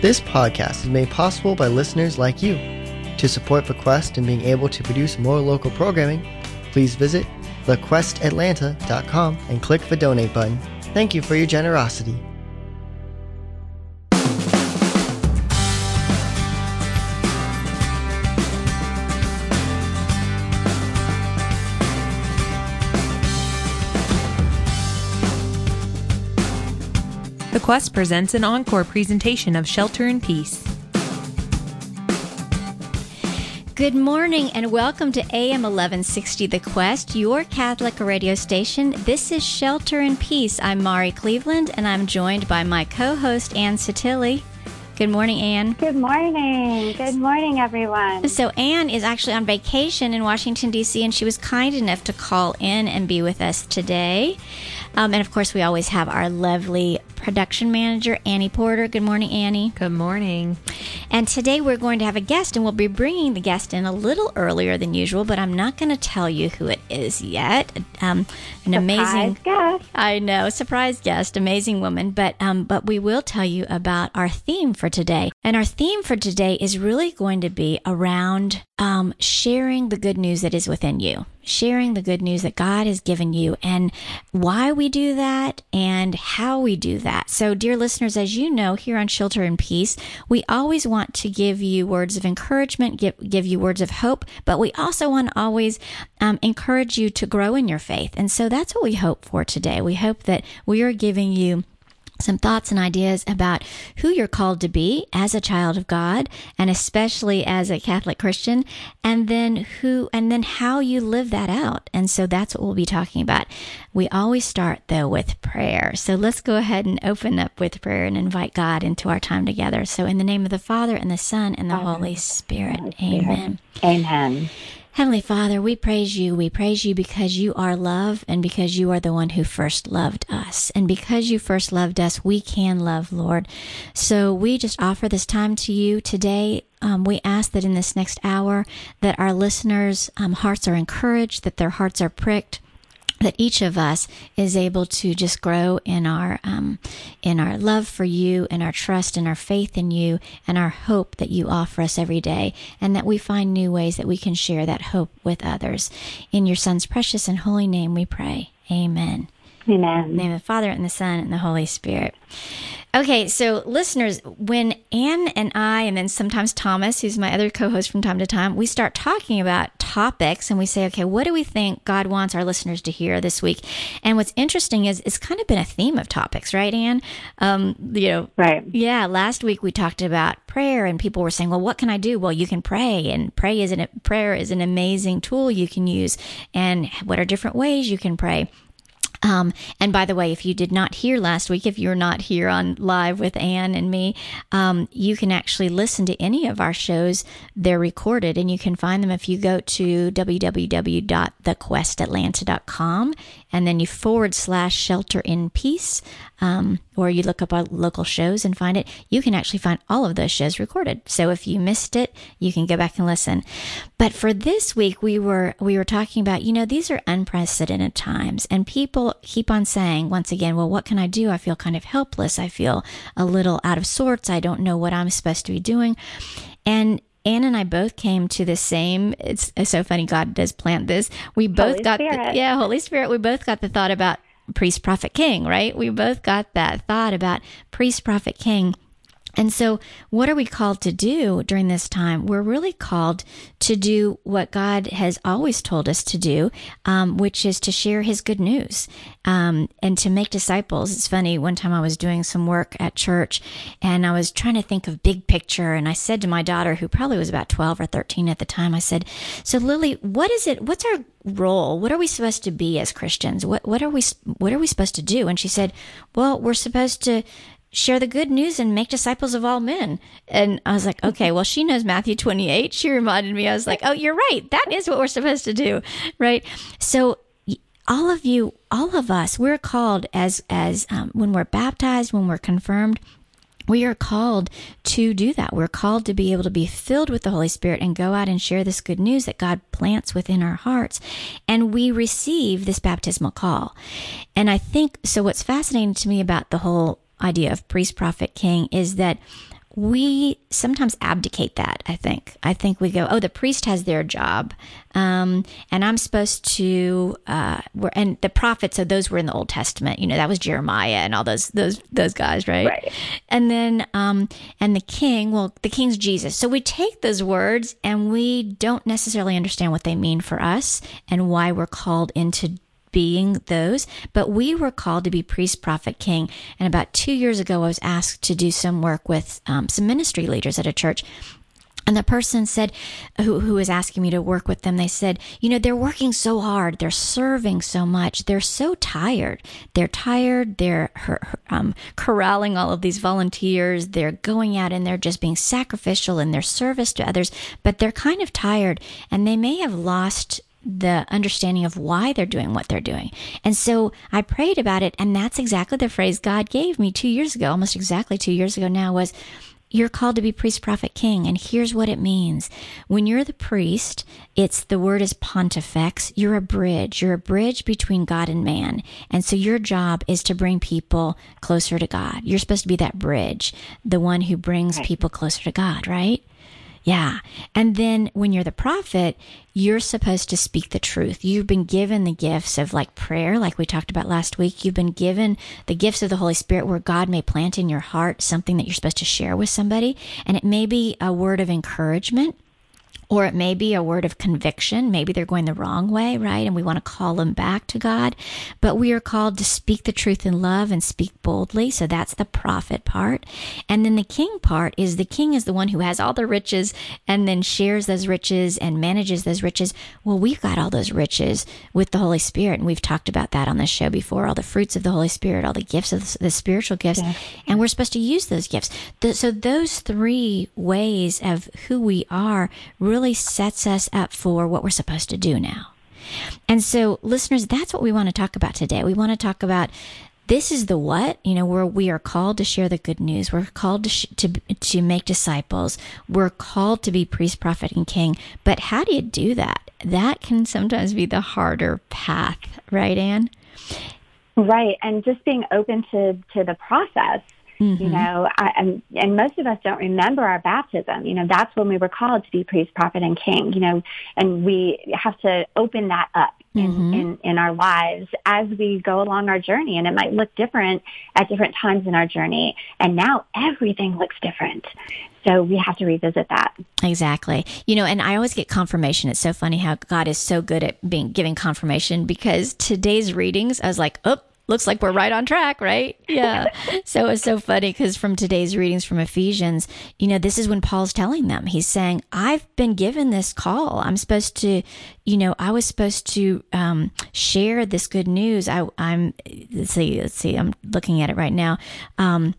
This podcast is made possible by listeners like you. To support the Quest and being able to produce more local programming, please visit thequestatlanta.com and click the donate button. Thank you for your generosity. The Quest presents an encore presentation of Shelter in Peace. Good morning and welcome to AM 1160 The Quest, your Catholic radio station. This is Shelter in Peace. I'm Mari Cleveland and I'm joined by my co host, Ann Sottile. Good morning, Ann. Good morning. Good morning, everyone. So, Ann is actually on vacation in Washington, D.C., and she was kind enough to call in and be with us today. Um, and of course, we always have our lovely production manager, Annie Porter. Good morning, Annie. Good morning. And today we're going to have a guest, and we'll be bringing the guest in a little earlier than usual, but I'm not going to tell you who it is yet. Um, an surprise amazing guest. I know, surprise guest, amazing woman. But um, but we will tell you about our theme for today, and our theme for today is really going to be around um, sharing the good news that is within you, sharing the good news that God has given you, and why we do that, and how we do that. So, dear listeners, as you know, here on Shelter in Peace, we always want to give you words of encouragement, give give you words of hope, but we also want to always um, encourage you to grow in your faith, and so that's what we hope for today. We hope that we are giving you some thoughts and ideas about who you're called to be as a child of God and especially as a Catholic Christian and then who and then how you live that out. And so that's what we'll be talking about. We always start though with prayer. So let's go ahead and open up with prayer and invite God into our time together. So in the name of the Father and the Son and the Holy Spirit. Amen. Amen. Heavenly Father, we praise you. We praise you because you are love and because you are the one who first loved us. And because you first loved us, we can love, Lord. So we just offer this time to you today. Um, we ask that in this next hour that our listeners' um, hearts are encouraged, that their hearts are pricked that each of us is able to just grow in our um, in our love for you and our trust and our faith in you and our hope that you offer us every day and that we find new ways that we can share that hope with others. In your son's precious and holy name we pray. Amen Amen. in the name of the Father and the Son and the Holy Spirit. Okay, so listeners, when Ann and I, and then sometimes Thomas, who's my other co host from time to time, we start talking about topics and we say, okay, what do we think God wants our listeners to hear this week? And what's interesting is it's kind of been a theme of topics, right, Ann? Um, you know, Right. yeah, last week we talked about prayer and people were saying, "Well, what can I do?" Well, you can pray and pray is an prayer is an amazing tool you can use. And what are different ways you can pray? Um, and by the way, if you did not hear last week, if you're not here on live with Ann and me, um, you can actually listen to any of our shows. They're recorded and you can find them if you go to www.thequestatlanta.com and then you forward slash shelter in peace, um, or you look up our local shows and find it. You can actually find all of those shows recorded. So if you missed it, you can go back and listen. But for this week, we were we were talking about you know these are unprecedented times, and people keep on saying once again, well, what can I do? I feel kind of helpless. I feel a little out of sorts. I don't know what I'm supposed to be doing, and Ann and I both came to the same. It's, it's so funny. God does plant this. We both Holy got, the, yeah, Holy Spirit. We both got the thought about priest, prophet, king, right? We both got that thought about priest, prophet, king. And so, what are we called to do during this time? We're really called to do what God has always told us to do, um, which is to share His good news um, and to make disciples. It's funny, one time I was doing some work at church and I was trying to think of big picture. And I said to my daughter, who probably was about 12 or 13 at the time, I said, So, Lily, what is it? What's our role? What are we supposed to be as Christians? What, what, are, we, what are we supposed to do? And she said, Well, we're supposed to share the good news and make disciples of all men. And I was like, okay, well, she knows Matthew 28. She reminded me, I was like, oh, you're right. That is what we're supposed to do. Right. So all of you, all of us, we're called as, as, um, when we're baptized, when we're confirmed, we are called to do that. We're called to be able to be filled with the Holy Spirit and go out and share this good news that God plants within our hearts. And we receive this baptismal call. And I think so. What's fascinating to me about the whole idea of priest, prophet, king is that we sometimes abdicate that. I think. I think we go, oh, the priest has their job, um, and I'm supposed to. Uh, and the prophets, so those were in the Old Testament. You know, that was Jeremiah and all those those those guys, right? Right. And then, um, and the king. Well, the king's Jesus. So we take those words and we don't necessarily understand what they mean for us and why we're called into being those, but we were called to be priest, prophet, king. And about two years ago, I was asked to do some work with um, some ministry leaders at a church. And the person said, who, who was asking me to work with them, they said, you know, they're working so hard. They're serving so much. They're so tired. They're tired. They're um, corralling all of these volunteers. They're going out and they're just being sacrificial in their service to others, but they're kind of tired and they may have lost the understanding of why they're doing what they're doing. And so I prayed about it, and that's exactly the phrase God gave me two years ago, almost exactly two years ago now, was you're called to be priest, prophet, king. And here's what it means. When you're the priest, it's the word is pontifex. You're a bridge. You're a bridge between God and man. And so your job is to bring people closer to God. You're supposed to be that bridge, the one who brings people closer to God, right? Yeah. And then when you're the prophet, you're supposed to speak the truth. You've been given the gifts of like prayer, like we talked about last week. You've been given the gifts of the Holy Spirit where God may plant in your heart something that you're supposed to share with somebody. And it may be a word of encouragement or it may be a word of conviction. Maybe they're going the wrong way, right? And we want to call them back to God. But we are called to speak the truth in love and speak boldly. So that's the prophet part. And then the king part is the king is the one who has all the riches and then shares those riches and manages those riches. Well, we've got all those riches with the Holy Spirit. And we've talked about that on this show before all the fruits of the Holy Spirit, all the gifts of the spiritual gifts. Yeah. And we're supposed to use those gifts. So those three ways of who we are really really sets us up for what we're supposed to do now. And so, listeners, that's what we want to talk about today. We want to talk about this is the what you know where we are called to share the good news. We're called to sh- to to make disciples. We're called to be priest prophet and king. But how do you do that? That can sometimes be the harder path right anne right and just being open to to the process Mm-hmm. You know, I, and, and most of us don't remember our baptism. You know, that's when we were called to be priest, prophet, and king. You know, and we have to open that up in, mm-hmm. in, in our lives as we go along our journey. And it might look different at different times in our journey. And now everything looks different. So we have to revisit that. Exactly. You know, and I always get confirmation. It's so funny how God is so good at being giving confirmation because today's readings, I was like, oh, looks like we're right on track, right? Yeah. so it's so funny because from today's readings from Ephesians, you know, this is when Paul's telling them, he's saying, I've been given this call. I'm supposed to, you know, I was supposed to um, share this good news. I, am let's see, let's see, I'm looking at it right now. Um,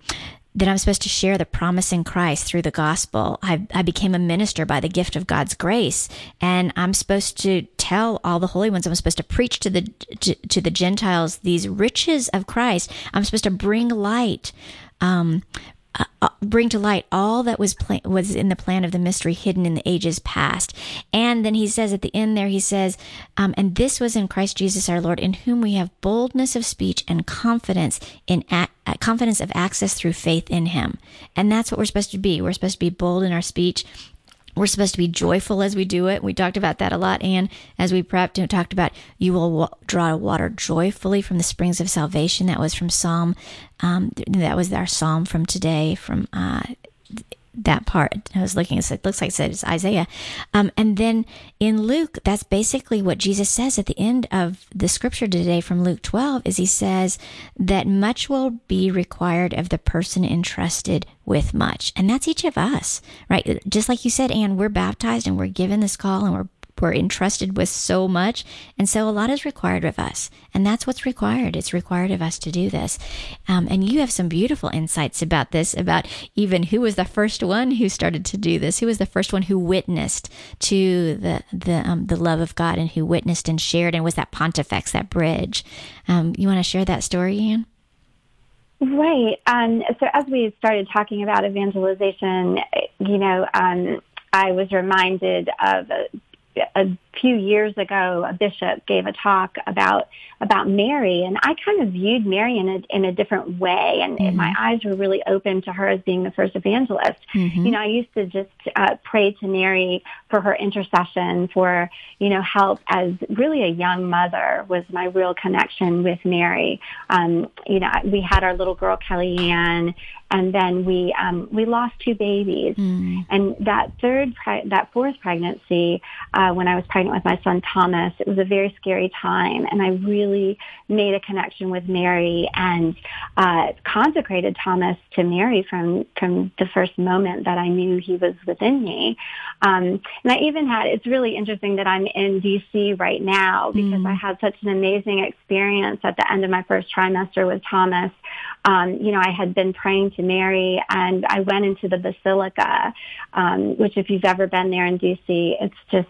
that I'm supposed to share the promise in Christ through the gospel. I, I became a minister by the gift of God's grace, and I'm supposed to tell all the holy ones. I'm supposed to preach to the to, to the Gentiles these riches of Christ. I'm supposed to bring light, um, uh, uh, bring to light all that was was in the plan of the mystery hidden in the ages past. And then he says at the end there, he says, um, and this was in Christ Jesus our Lord, in whom we have boldness of speech and confidence in a- confidence of access through faith in Him. And that's what we're supposed to be. We're supposed to be bold in our speech. We're supposed to be joyful as we do it. We talked about that a lot. And as we prepped and talked about, you will wa- draw water joyfully from the springs of salvation. That was from Psalm. Um, that was our Psalm from today from uh, that part. I was looking, it looks like it says Isaiah. Um, and then in Luke, that's basically what Jesus says at the end of the scripture today from Luke 12 is he says that much will be required of the person entrusted with much. And that's each of us, right? Just like you said, Ann, we're baptized and we're given this call and we're we're entrusted with so much. And so a lot is required of us. And that's what's required. It's required of us to do this. Um, and you have some beautiful insights about this, about even who was the first one who started to do this, who was the first one who witnessed to the, the, um, the love of God and who witnessed and shared and was that pontifex, that bridge. Um, you want to share that story, Ann? Right. Um, so as we started talking about evangelization, you know, um, I was reminded of a, a few years ago, a bishop gave a talk about about Mary, and I kind of viewed Mary in a in a different way, and mm-hmm. my eyes were really open to her as being the first evangelist. Mm-hmm. You know, I used to just uh, pray to Mary for her intercession, for you know help as really a young mother was my real connection with Mary. Um, you know, we had our little girl Kellyanne, and then we um, we lost two babies. Mm. And that third, pre- that fourth pregnancy, uh, when I was pregnant with my son Thomas, it was a very scary time, and I really made a connection with Mary and uh, consecrated Thomas to Mary from from the first moment that I knew he was within me. Um, and I even had. It's really interesting that I'm in D.C. right now because mm. I had such an amazing experience at the end of my first trimester with Thomas. Um, you know, I had been praying to to Mary, and I went into the Basilica, um, which if you've ever been there in DC, it's just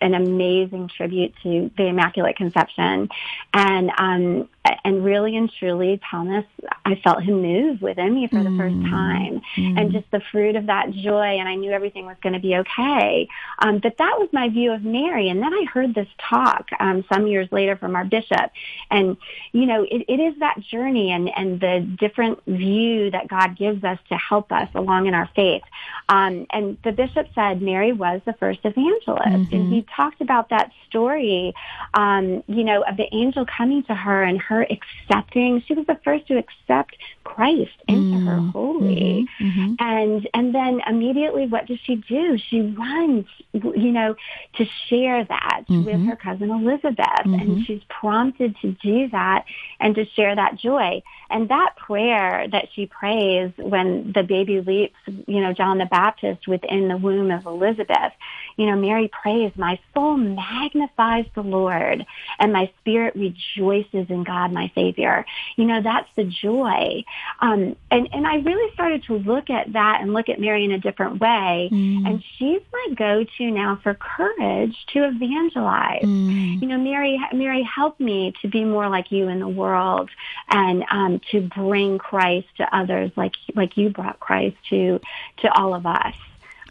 an amazing tribute to the Immaculate Conception, and um, and really and truly, Thomas, I felt him move within me for mm. the first mm. time, mm. and just the fruit of that joy, and I knew everything was going to be okay. Um, but that was my view of Mary, and then I heard this talk um, some years later from our bishop, and you know, it, it is that journey and and the different view that God God gives us to help us along in our faith. Um, and the bishop said Mary was the first evangelist, mm-hmm. and he talked about that story, um, you know, of the angel coming to her and her accepting. She was the first to accept Christ into mm-hmm. her holy, mm-hmm. mm-hmm. and and then immediately, what does she do? She runs, you know, to share that with mm-hmm. her cousin Elizabeth, and mm-hmm. she's prompted to do that and to share that joy. And that prayer that she prays when the baby leaps, you know, John the Baptist within the womb of Elizabeth, you know, Mary prays, my soul magnifies the Lord and my spirit rejoices in God, my Savior. You know, that's the joy. Um, and, and I really started to look at that and look at Mary in a different way. Mm. And she's my go-to now for courage to evangelize. Mm. You know, Mary, Mary helped me to be more like you in the world and um, to bring Christ to others like like you brought Christ to to all of us.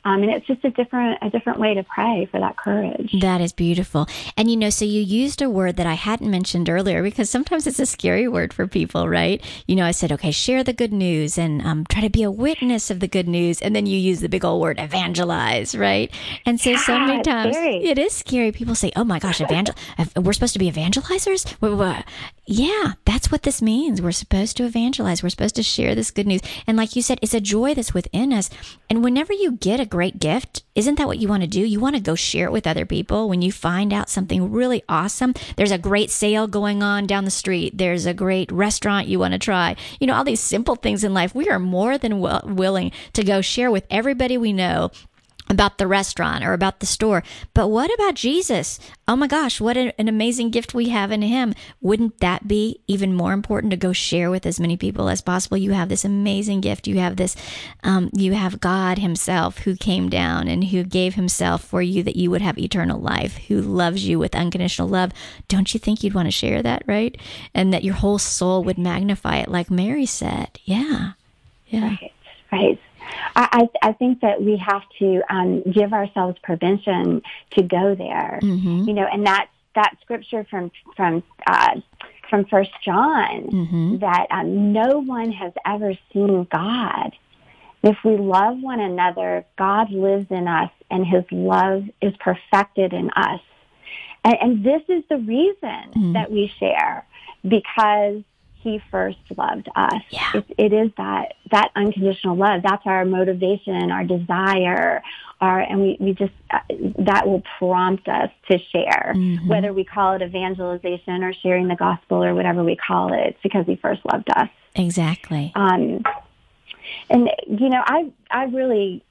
Um, and it's just a different a different way to pray for that courage. That is beautiful. And you know, so you used a word that I hadn't mentioned earlier because sometimes it's a scary word for people, right? You know, I said, okay, share the good news and um, try to be a witness of the good news, and then you use the big old word evangelize, right? And so yeah, so many times scary. it is scary. People say, oh my gosh, evangel, we're supposed to be evangelizers. Yeah, that's what this means. We're supposed to evangelize. We're supposed to share this good news. And like you said, it's a joy that's within us. And whenever you get a great gift, isn't that what you want to do? You want to go share it with other people. When you find out something really awesome, there's a great sale going on down the street. There's a great restaurant you want to try. You know, all these simple things in life. We are more than willing to go share with everybody we know about the restaurant or about the store. But what about Jesus? Oh my gosh, what an, amazing gift we have in him. Wouldn't that be even more important to go share with as many people as possible? You have this amazing gift. You have this, um, you have God himself who came down and who gave himself for you that you would have eternal life, who loves you with unconditional love. Don't you think you'd want to share that, right? And that your whole soul would magnify it like Mary said. Yeah. Yeah. Right. Right. I, I I think that we have to um, give ourselves permission to go there. Mm-hmm. You know, and that that scripture from from uh, from First John mm-hmm. that um, no one has ever seen God. If we love one another, God lives in us, and His love is perfected in us. And, and this is the reason mm-hmm. that we share because he first loved us. Yeah. It, it is that that unconditional love. That's our motivation, our desire, our and we we just uh, that will prompt us to share, mm-hmm. whether we call it evangelization or sharing the gospel or whatever we call it. It's because he first loved us. Exactly. Um, and you know, I I really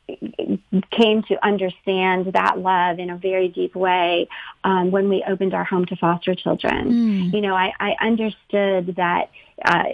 came to understand that love in a very deep way um, when we opened our home to foster children. Mm. You know, I, I understood that. Uh,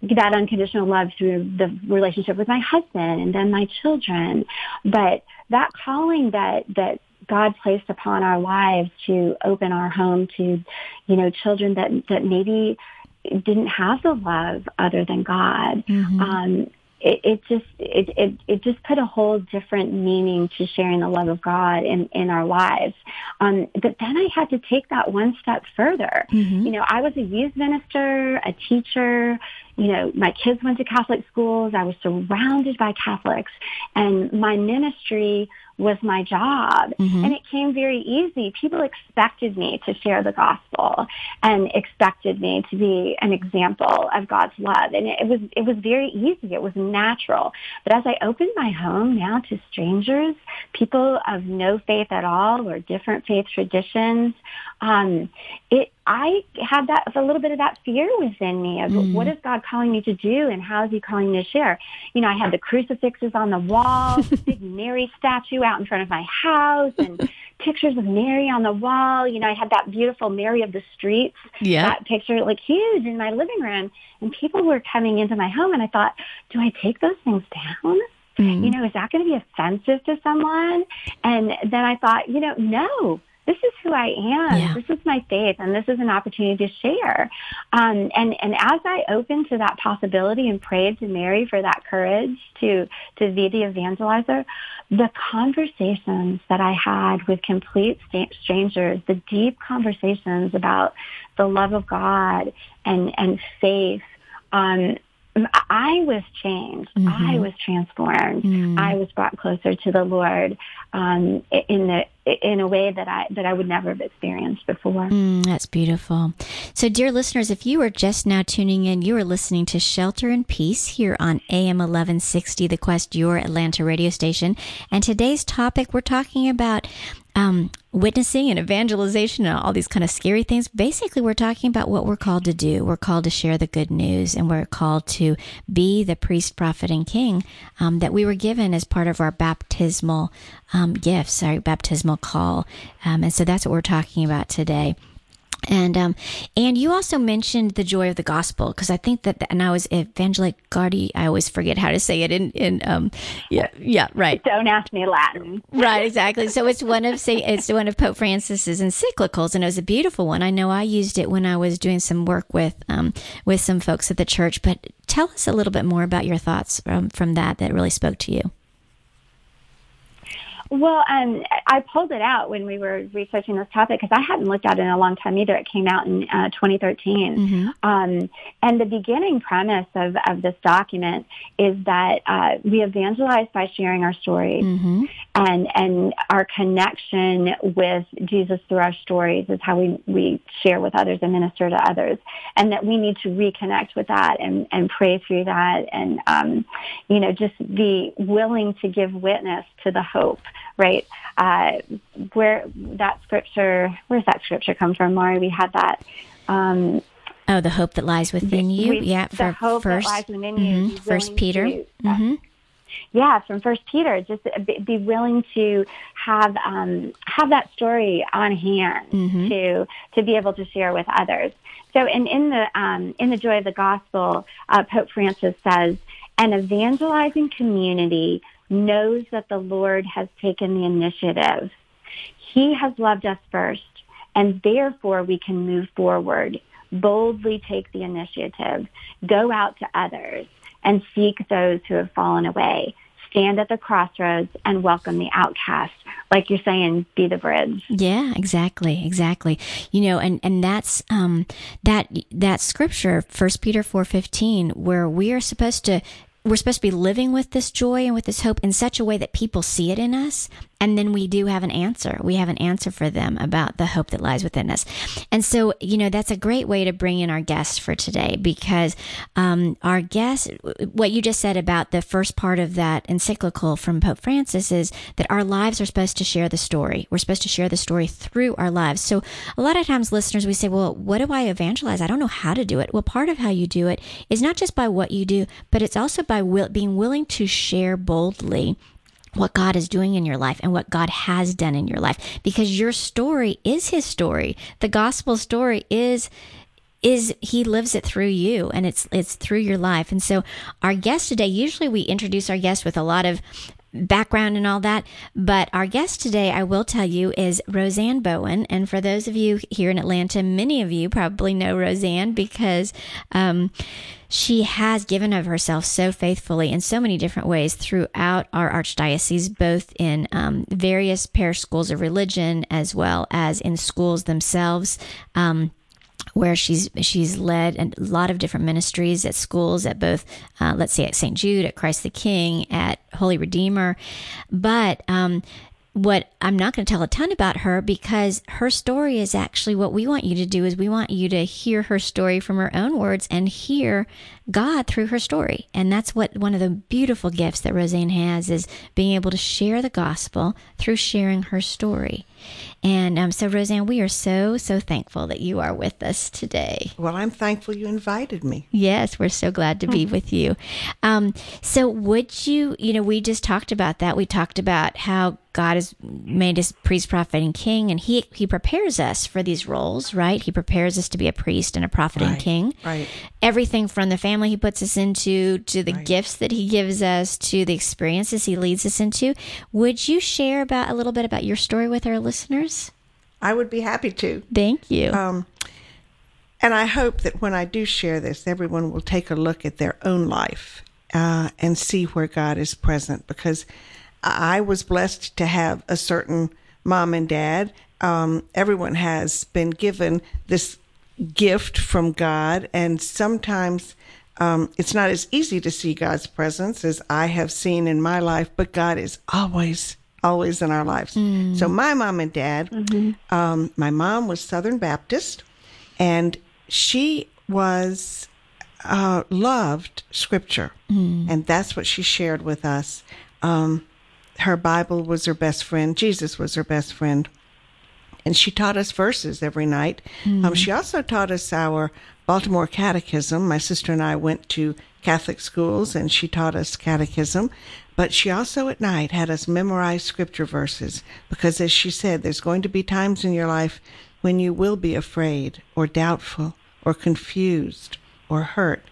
that unconditional love through the relationship with my husband and then my children, but that calling that that God placed upon our lives to open our home to, you know, children that that maybe didn't have the love other than God. Mm-hmm. Um, it, it just it, it it just put a whole different meaning to sharing the love of God in in our lives. Um, but then I had to take that one step further. Mm-hmm. You know, I was a youth minister, a teacher. You know, my kids went to Catholic schools. I was surrounded by Catholics, and my ministry was my job. Mm-hmm. And it came very easy. People expected me to share the gospel and expected me to be an example of God's love. And it, was, it was very easy. It was natural. But as I opened my home now to strangers, people of no faith at all or different faith traditions, um, it, I had that a little bit of that fear within me of mm. what is God calling me to do and how is He calling me to share. You know, I had the crucifixes on the wall, the big Mary statue out in front of my house, and pictures of Mary on the wall. You know, I had that beautiful Mary of the streets, yeah. that picture like huge in my living room, and people were coming into my home, and I thought, do I take those things down? Mm. You know, is that going to be offensive to someone? And then I thought, you know, no, this is who I am. Yeah. This is my faith, and this is an opportunity to share. Um, and and as I opened to that possibility and prayed to Mary for that courage to to be the evangelizer, the conversations that I had with complete strangers, the deep conversations about the love of God and and faith. Um, I was changed. Mm-hmm. I was transformed. Mm. I was brought closer to the Lord um, in the in a way that I that I would never have experienced before. Mm, that's beautiful. So, dear listeners, if you are just now tuning in, you are listening to Shelter in Peace here on AM eleven sixty, the Quest, your Atlanta radio station. And today's topic, we're talking about um, witnessing and evangelization and all these kind of scary things. Basically, we're talking about what we're called to do. We're called to share the good news, and we're called to be the priest, prophet, and king um, that we were given as part of our baptismal um, gifts, our baptismal call. Um, and so that's what we're talking about today. And um, and you also mentioned the joy of the gospel because I think that and I was Evangelii Gaudium. I always forget how to say it in in um yeah yeah right. Don't ask me Latin. right, exactly. So it's one of say it's one of Pope Francis's encyclicals, and it was a beautiful one. I know I used it when I was doing some work with um with some folks at the church. But tell us a little bit more about your thoughts from from that that really spoke to you. Well, um, I pulled it out when we were researching this topic because I hadn't looked at it in a long time either. It came out in uh, 2013. Mm-hmm. Um, and the beginning premise of, of this document is that uh, we evangelize by sharing our stories. Mm-hmm. And, and our connection with Jesus through our stories is how we, we share with others and minister to others. And that we need to reconnect with that and, and pray through that and, um, you know, just be willing to give witness to the hope right? Uh, where that scripture, where's that scripture come from, Mari? We had that. Um, oh, the hope that lies within you. We, yeah, the hope first, that lies within mm-hmm, you. First Peter. Mm-hmm. Yeah, from First Peter, just be willing to have um, have that story on hand mm-hmm. to to be able to share with others. So, in in the um, in the joy of the gospel, uh, Pope Francis says, an evangelizing community knows that the Lord has taken the initiative. He has loved us first, and therefore we can move forward, boldly take the initiative, go out to others, and seek those who have fallen away. Stand at the crossroads and welcome the outcast. Like you're saying, be the bridge. Yeah, exactly, exactly. You know, and and that's um that that scripture, First Peter four fifteen, where we are supposed to we're supposed to be living with this joy and with this hope in such a way that people see it in us and then we do have an answer. We have an answer for them about the hope that lies within us. And so, you know, that's a great way to bring in our guest for today because um, our guest, what you just said about the first part of that encyclical from Pope Francis is that our lives are supposed to share the story. We're supposed to share the story through our lives. So, a lot of times, listeners, we say, well, what do I evangelize? I don't know how to do it. Well, part of how you do it is not just by what you do, but it's also by will, being willing to share boldly what God is doing in your life and what God has done in your life because your story is his story. The gospel story is is he lives it through you and it's it's through your life. And so our guest today usually we introduce our guest with a lot of background and all that. But our guest today, I will tell you, is Rosanne Bowen. And for those of you here in Atlanta, many of you probably know Rosanne because um, she has given of herself so faithfully in so many different ways throughout our archdiocese, both in um, various parish schools of religion as well as in schools themselves. Um, where she's she's led a lot of different ministries at schools at both uh, let's say at St. Jude at Christ the King at Holy Redeemer but um, what I'm not going to tell a ton about her because her story is actually what we want you to do is we want you to hear her story from her own words and hear God through her story. And that's what one of the beautiful gifts that Rosanne has is being able to share the gospel through sharing her story. And um, so, Rosanne, we are so, so thankful that you are with us today. Well, I'm thankful you invited me. Yes, we're so glad to be with you. Um, so, would you, you know, we just talked about that. We talked about how God has made us priest, prophet, and king, and He He prepares us for these roles, right? He prepares us to be a priest and a prophet Right, and king. right. Everything from the family He puts us into, to the Right. gifts that He gives us, to the experiences He leads us into. Would you share about a little bit about your story with our listeners? I would be happy to. Thank you. Um, and I hope that when I do share this, everyone will take a look at their own life uh, and see where God is present. Because I was blessed to have a certain mom and dad. Um, everyone has been given this gift from God, and sometimes um, it's not as easy to see God's presence as I have seen in my life, but God is always, always in our lives. So, my mom and dad, um, my mom was Southern Baptist, and she was uh, loved Scripture, and that's what she shared with us. Um, her Bible was her best friend. Jesus was her best friend and she taught us verses every night. Um, she also taught us our Baltimore Catechism. My sister and I went to Catholic schools, and she taught us catechism. But she also at night had us memorize scripture verses because, as she said, there's going to be times in your life when you will be afraid or doubtful or confused or hurt.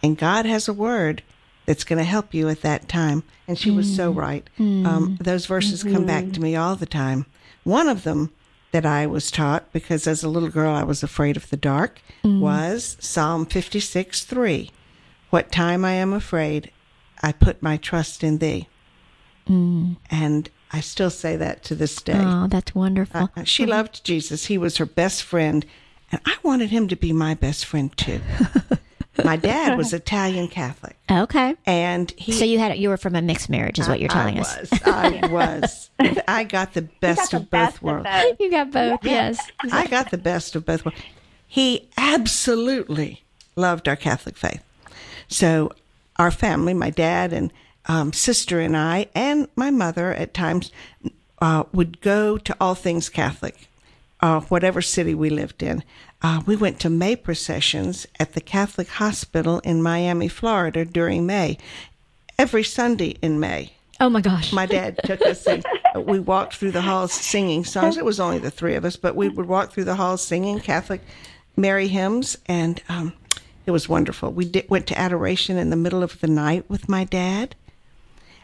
And God has a word that's going to help you at that time. And she was so right. Um, those verses come back to me all the time. One of them that I was taught, because as a little girl I was afraid of the dark, mm-hmm. was Psalm 56 3. What time I am afraid, I put my trust in thee. Mm-hmm. And I still say that to this day. oh, that's wonderful. Uh, she mm-hmm. loved Jesus. He was her best friend, and I wanted him to be my best friend too. my dad was Italian Catholic, okay. and he. So you had you were from a mixed marriage, is what you're telling us. I us. was. I was. I got the best Got the of both best worlds. both. You got both, yes. I got the best of both worlds. He absolutely loved our Catholic faith. So, our family, my dad and um, sister and I, and my mother at times, uh, would go to all things Catholic, uh, whatever city we lived in. Uh, we went to May processions at the Catholic Hospital in Miami, Florida during May, every Sunday in May Oh my gosh. my dad took us and we walked through the halls singing songs. It was only the three of us, but we would walk through the halls singing Catholic Mary hymns, and um, it was wonderful. We did, went to adoration in the middle of the night with my dad.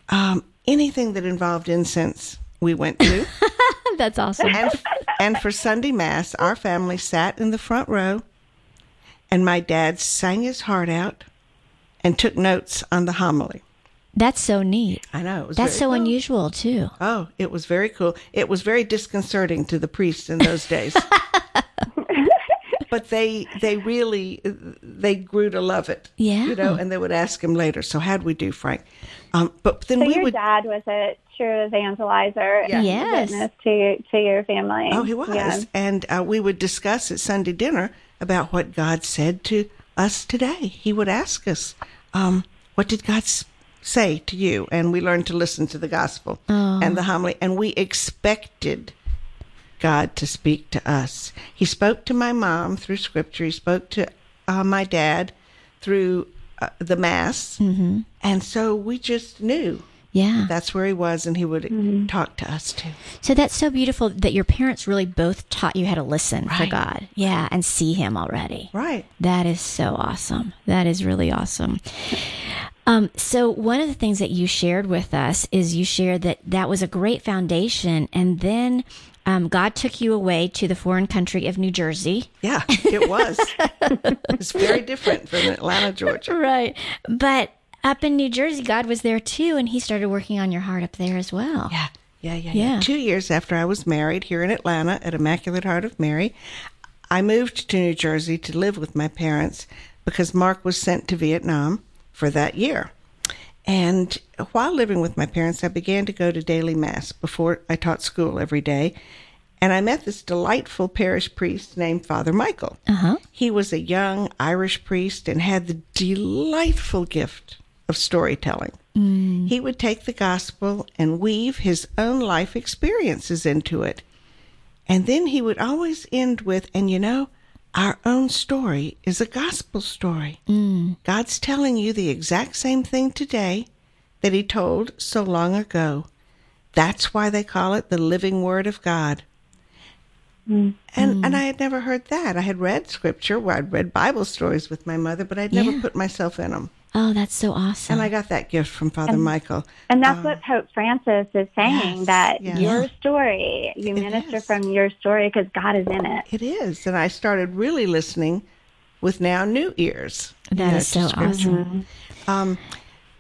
Um, anything that involved incense, we went to. that's awesome. and and for Sunday Mass, our family sat in the front row, and my dad sang his heart out and took notes on the homily. That's so neat. I know That's so cool. unusual too. Oh, it was very cool. It was very disconcerting to the priests in those days. but they they really they grew to love it. Yeah. You know, and they would ask him later, so how'd we do, Frank? Um, but then So we your would dad was a true evangelizer Yeah. and Yes. witness to to your family. Oh, he was. Yeah. And uh, we would discuss at Sunday dinner about what God said to us today. He would ask us, um, What did God say to you? And we learned to listen to the gospel and the homily. And we expected God to speak to us. He spoke to my mom through scripture, He spoke to uh, my dad through uh, the Mass. Mm-hmm. And so we just knew. Yeah. That's where he was, and he would talk to us too. So that's so beautiful that your parents really both taught you how to listen for God. Yeah, and see him already. Right. That is so awesome. That is really awesome. Um, so one of the things that you shared with us is you shared that that was a great foundation, and then um, God took you away to the foreign country of New Jersey. Yeah, it was. it's very different from Atlanta, Georgia. Right, but up in New Jersey, God was there too, and He started working on your heart up there as well. Yeah. Yeah, yeah, Yeah. yeah. Two years after I was married here in Atlanta at Immaculate Heart of Mary, I moved to New Jersey to live with my parents because Mark was sent to Vietnam for that year. And while living with my parents, I began to go to daily mass before I taught school every day. And I met this delightful parish priest named Father Michael. Uh-huh. He was a young Irish priest and had the delightful gift of storytelling. Mm. He would take the gospel and weave his own life experiences into it. And then he would always end with, and you know, our own story is a gospel story. Mm. God's telling you the exact same thing today that he told so long ago. That's why they call it the living word of God. Mm. And and I had never heard that. I had read scripture, where I'd read Bible stories with my mother, but I'd never Yeah. put myself in them. Oh, that's so awesome. And I got that gift from Father Michael. And that's Uh, what Pope Francis is saying yes, that yes. your story, you It minister is. from your story because God is in it. It is. And I started really listening with now new ears. That you know, is so awesome. Um,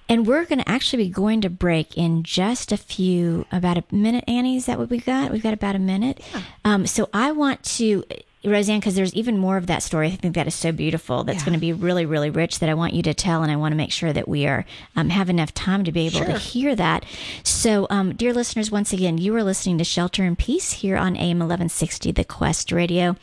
And we're going to actually be going to break in just a few, about a minute, Annie. Is that what we got? We've got about a minute. Um, so I want to, Rosanne, because there's even more of that story. I think that is so beautiful. That's Yeah. going to be really, really rich that I want you to tell. And I want to make sure that we are um, have enough time to be able to hear that. So, um, dear listeners, once again, you are listening to Shelter in Peace here on AM 1160, The Quest Radio.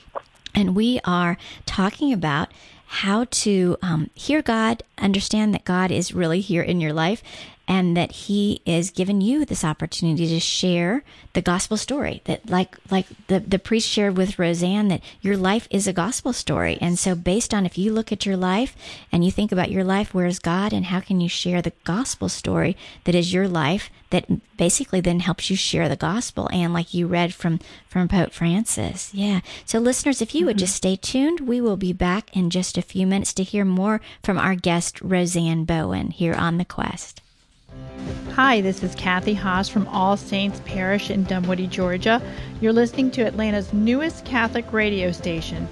And we are talking about how to um, hear God, understand that God is really here in your life, and that He is giving you this opportunity to share the gospel story. That, like, like the the priest shared with Rosanne, that your life is a gospel story. And so, based on if you look at your life and you think about your life, where is God, and how can you share the gospel story that is your life? That basically then helps you share the gospel. And like you read from from Pope Francis, yeah. So, listeners, if you would just mm-hmm. stay tuned, we will be back in just a few minutes to hear more from our guest Rosanne Bowen here on the Quest. Hi, this is Kathy Haas from All Saints Parish in Dunwoody, Georgia. You're listening to Atlanta's newest Catholic radio station,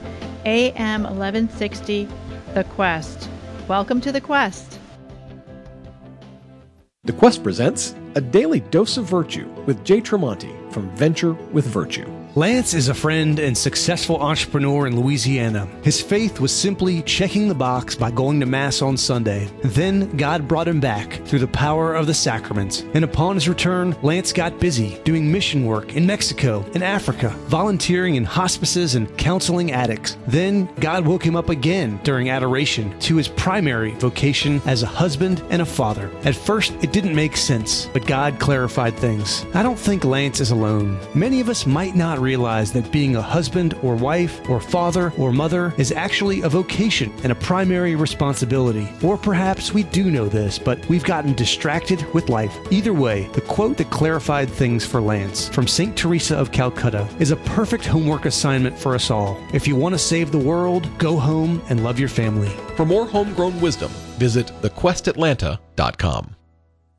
AM 1160, The Quest. Welcome to The Quest. The Quest presents A Daily Dose of Virtue with Jay Tremonti from Venture with Virtue. Lance is a friend and successful entrepreneur in Louisiana. His faith was simply checking the box by going to Mass on Sunday. Then God brought him back through the power of the sacraments. And upon his return, Lance got busy doing mission work in Mexico and Africa, volunteering in hospices and counseling addicts. Then God woke him up again during adoration to his primary vocation as a husband and a father. At first, it didn't make sense, but God clarified things. I don't think Lance is alone. Many of us might not realize that being a husband or wife or father or mother is actually a vocation and a primary responsibility. Or perhaps we do know this, but we've gotten distracted with life. Either way, the quote that clarified things for Lance from St. Teresa of Calcutta is a perfect homework assignment for us all. If you want to save the world, go home and love your family. For more homegrown wisdom, visit thequestatlanta.com.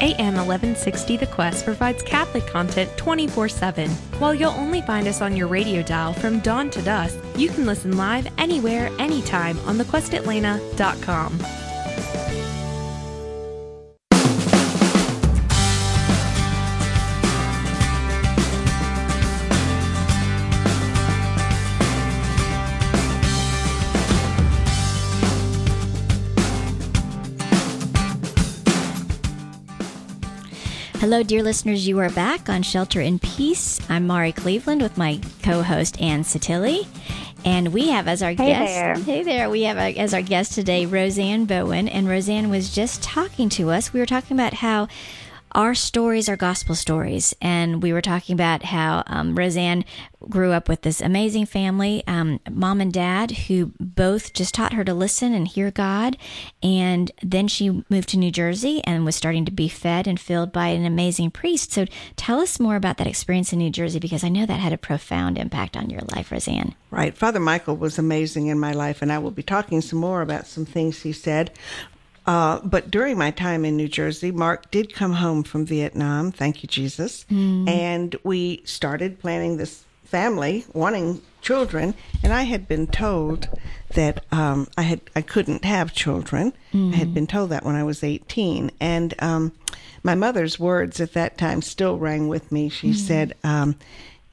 AM 1160 The Quest provides Catholic content 24 7. While you'll only find us on your radio dial from dawn to dusk, you can listen live anywhere, anytime on thequestatlanta.com. Hello, dear listeners. You are back on Shelter in Peace. I'm Mari Cleveland with my co host, Ann Sottile. And we have as our Hey guest, there. hey there, we have our, as our guest today Rosanne Bowen. And Rosanne was just talking to us. We were talking about how our stories are gospel stories. And we were talking about how um, Rosanne grew up with this amazing family, um, mom and dad, who both just taught her to listen and hear God. And then she moved to New Jersey and was starting to be fed and filled by an amazing priest. So tell us more about that experience in New Jersey because I know that had a profound impact on your life, Rosanne. Right. Father Michael was amazing in my life, and I will be talking some more about some things he said. Uh, but during my time in New Jersey, Mark did come home from Vietnam. Thank you, Jesus. And we started planning this family, wanting children. And I had been told that um, I had I couldn't have children. I had been told that when I was 18. And um, my mother's words at that time still rang with me. She said, um,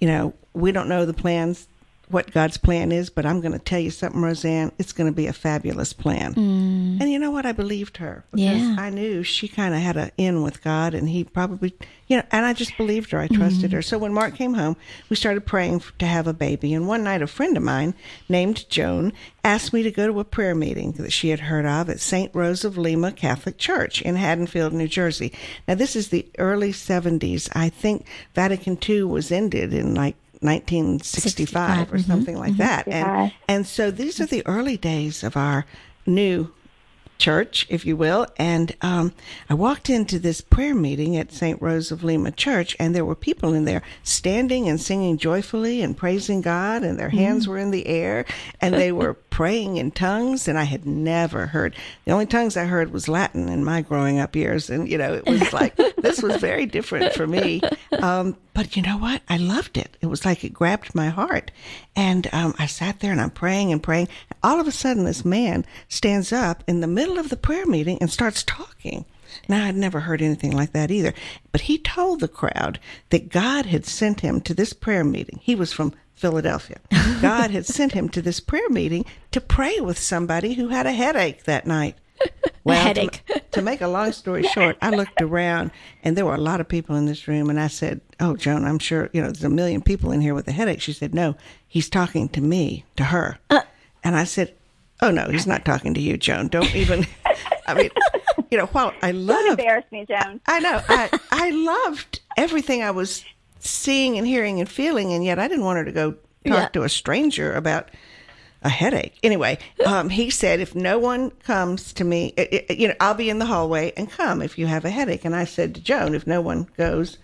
"You know, we don't know the plans." What God's plan is, but I'm going to tell you something, Rosanne. It's going to be a fabulous plan. Mm. And you know what? I believed her because Yeah. I knew she kind of had an in with God, and He probably, you know, and I just believed her. I trusted mm-hmm. her. So when Mark came home, we started praying f- to have a baby. And one night, a friend of mine named Joan asked me to go to a prayer meeting that she had heard of at St. Rose of Lima Catholic Church in Haddonfield, New Jersey. Now, this is the early 70s. I think Vatican II was ended in like 1965 or mm-hmm. something like mm-hmm. that. And and so these are the early days of our new church, if you will. And um, I walked into this prayer meeting at St. Rose of Lima Church, and there were people in there standing and singing joyfully and praising God, and their hands mm-hmm. were in the air, and they were praying in tongues. And I had never heard the only tongues I heard was Latin in my growing up years, and you know it was like this was very different for me. Um, but you know what? I loved it. It was like it grabbed my heart. And um, I sat there and I'm praying and praying. All of a sudden, this man stands up in the middle of the prayer meeting and starts talking. Now, I'd never heard anything like that either. But he told the crowd that God had sent him to this prayer meeting. He was from Philadelphia. God had sent him to this prayer meeting to pray with somebody who had a headache that night. Well, to- headache. To, make a long story short, I looked around and there were a lot of people in this room, and I said, "Oh, Joan, I'm sure you know there's a million people in here with a headache." She said, "No, he's talking to me, to her." Uh. and I said, "Oh no, he's not talking to you, Joan. Don't even." I mean, you know, while I Don't love embarrass me, Joan. I know. I I loved everything I was seeing and hearing and feeling, and yet I didn't want her to go talk Yeah. to a stranger about a headache. Anyway, um, he said, if no one comes to me, i i you know, I'll be in the hallway and come if you have a headache. And I said to Joan, if no one goes,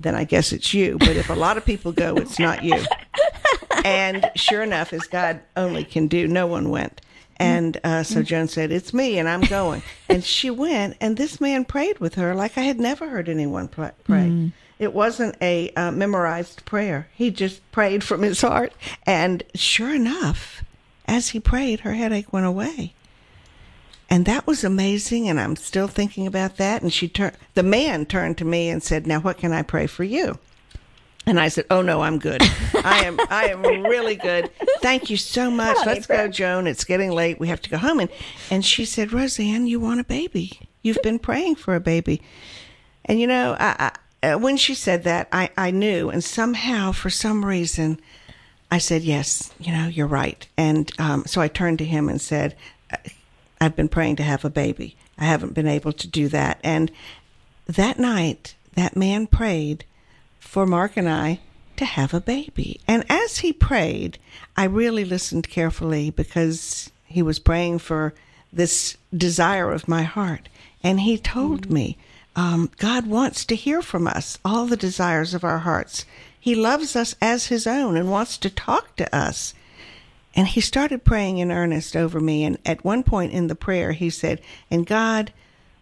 then I guess it's you. But if a lot of people go, it's not you. And sure enough, as God only can do, no one went. And uh, so Joan said, It's me, and I'm going. And she went, and this man prayed with her like I had never heard anyone pray. pray. It wasn't a uh, memorized prayer. He just prayed from his heart. And sure enough, as he prayed, her headache went away. And that was amazing. And I'm still thinking about that. And she turned, the man turned to me and said, Now, what can I pray for you? And I said, "Oh no, I'm good. I am. I am really good. Thank you so much. Let's go, Joan. It's getting late. We have to go home." And and she said, "Rosanne, you want a baby? You've been praying for a baby." And you know, I, I, uh, when she said that, I I knew, and somehow, for some reason, I said, "Yes, you know, you're right." And um, so I turned to him and said, "I've been praying to have a baby. I haven't been able to do that." And that night, that man prayed for Mark and I to have a baby. And as he prayed, I really listened carefully because he was praying for this desire of my heart. And he told me, um, God wants to hear from us all the desires of our hearts. He loves us as his own and wants to talk to us. And he started praying in earnest over me. And at one point in the prayer, he said, And God,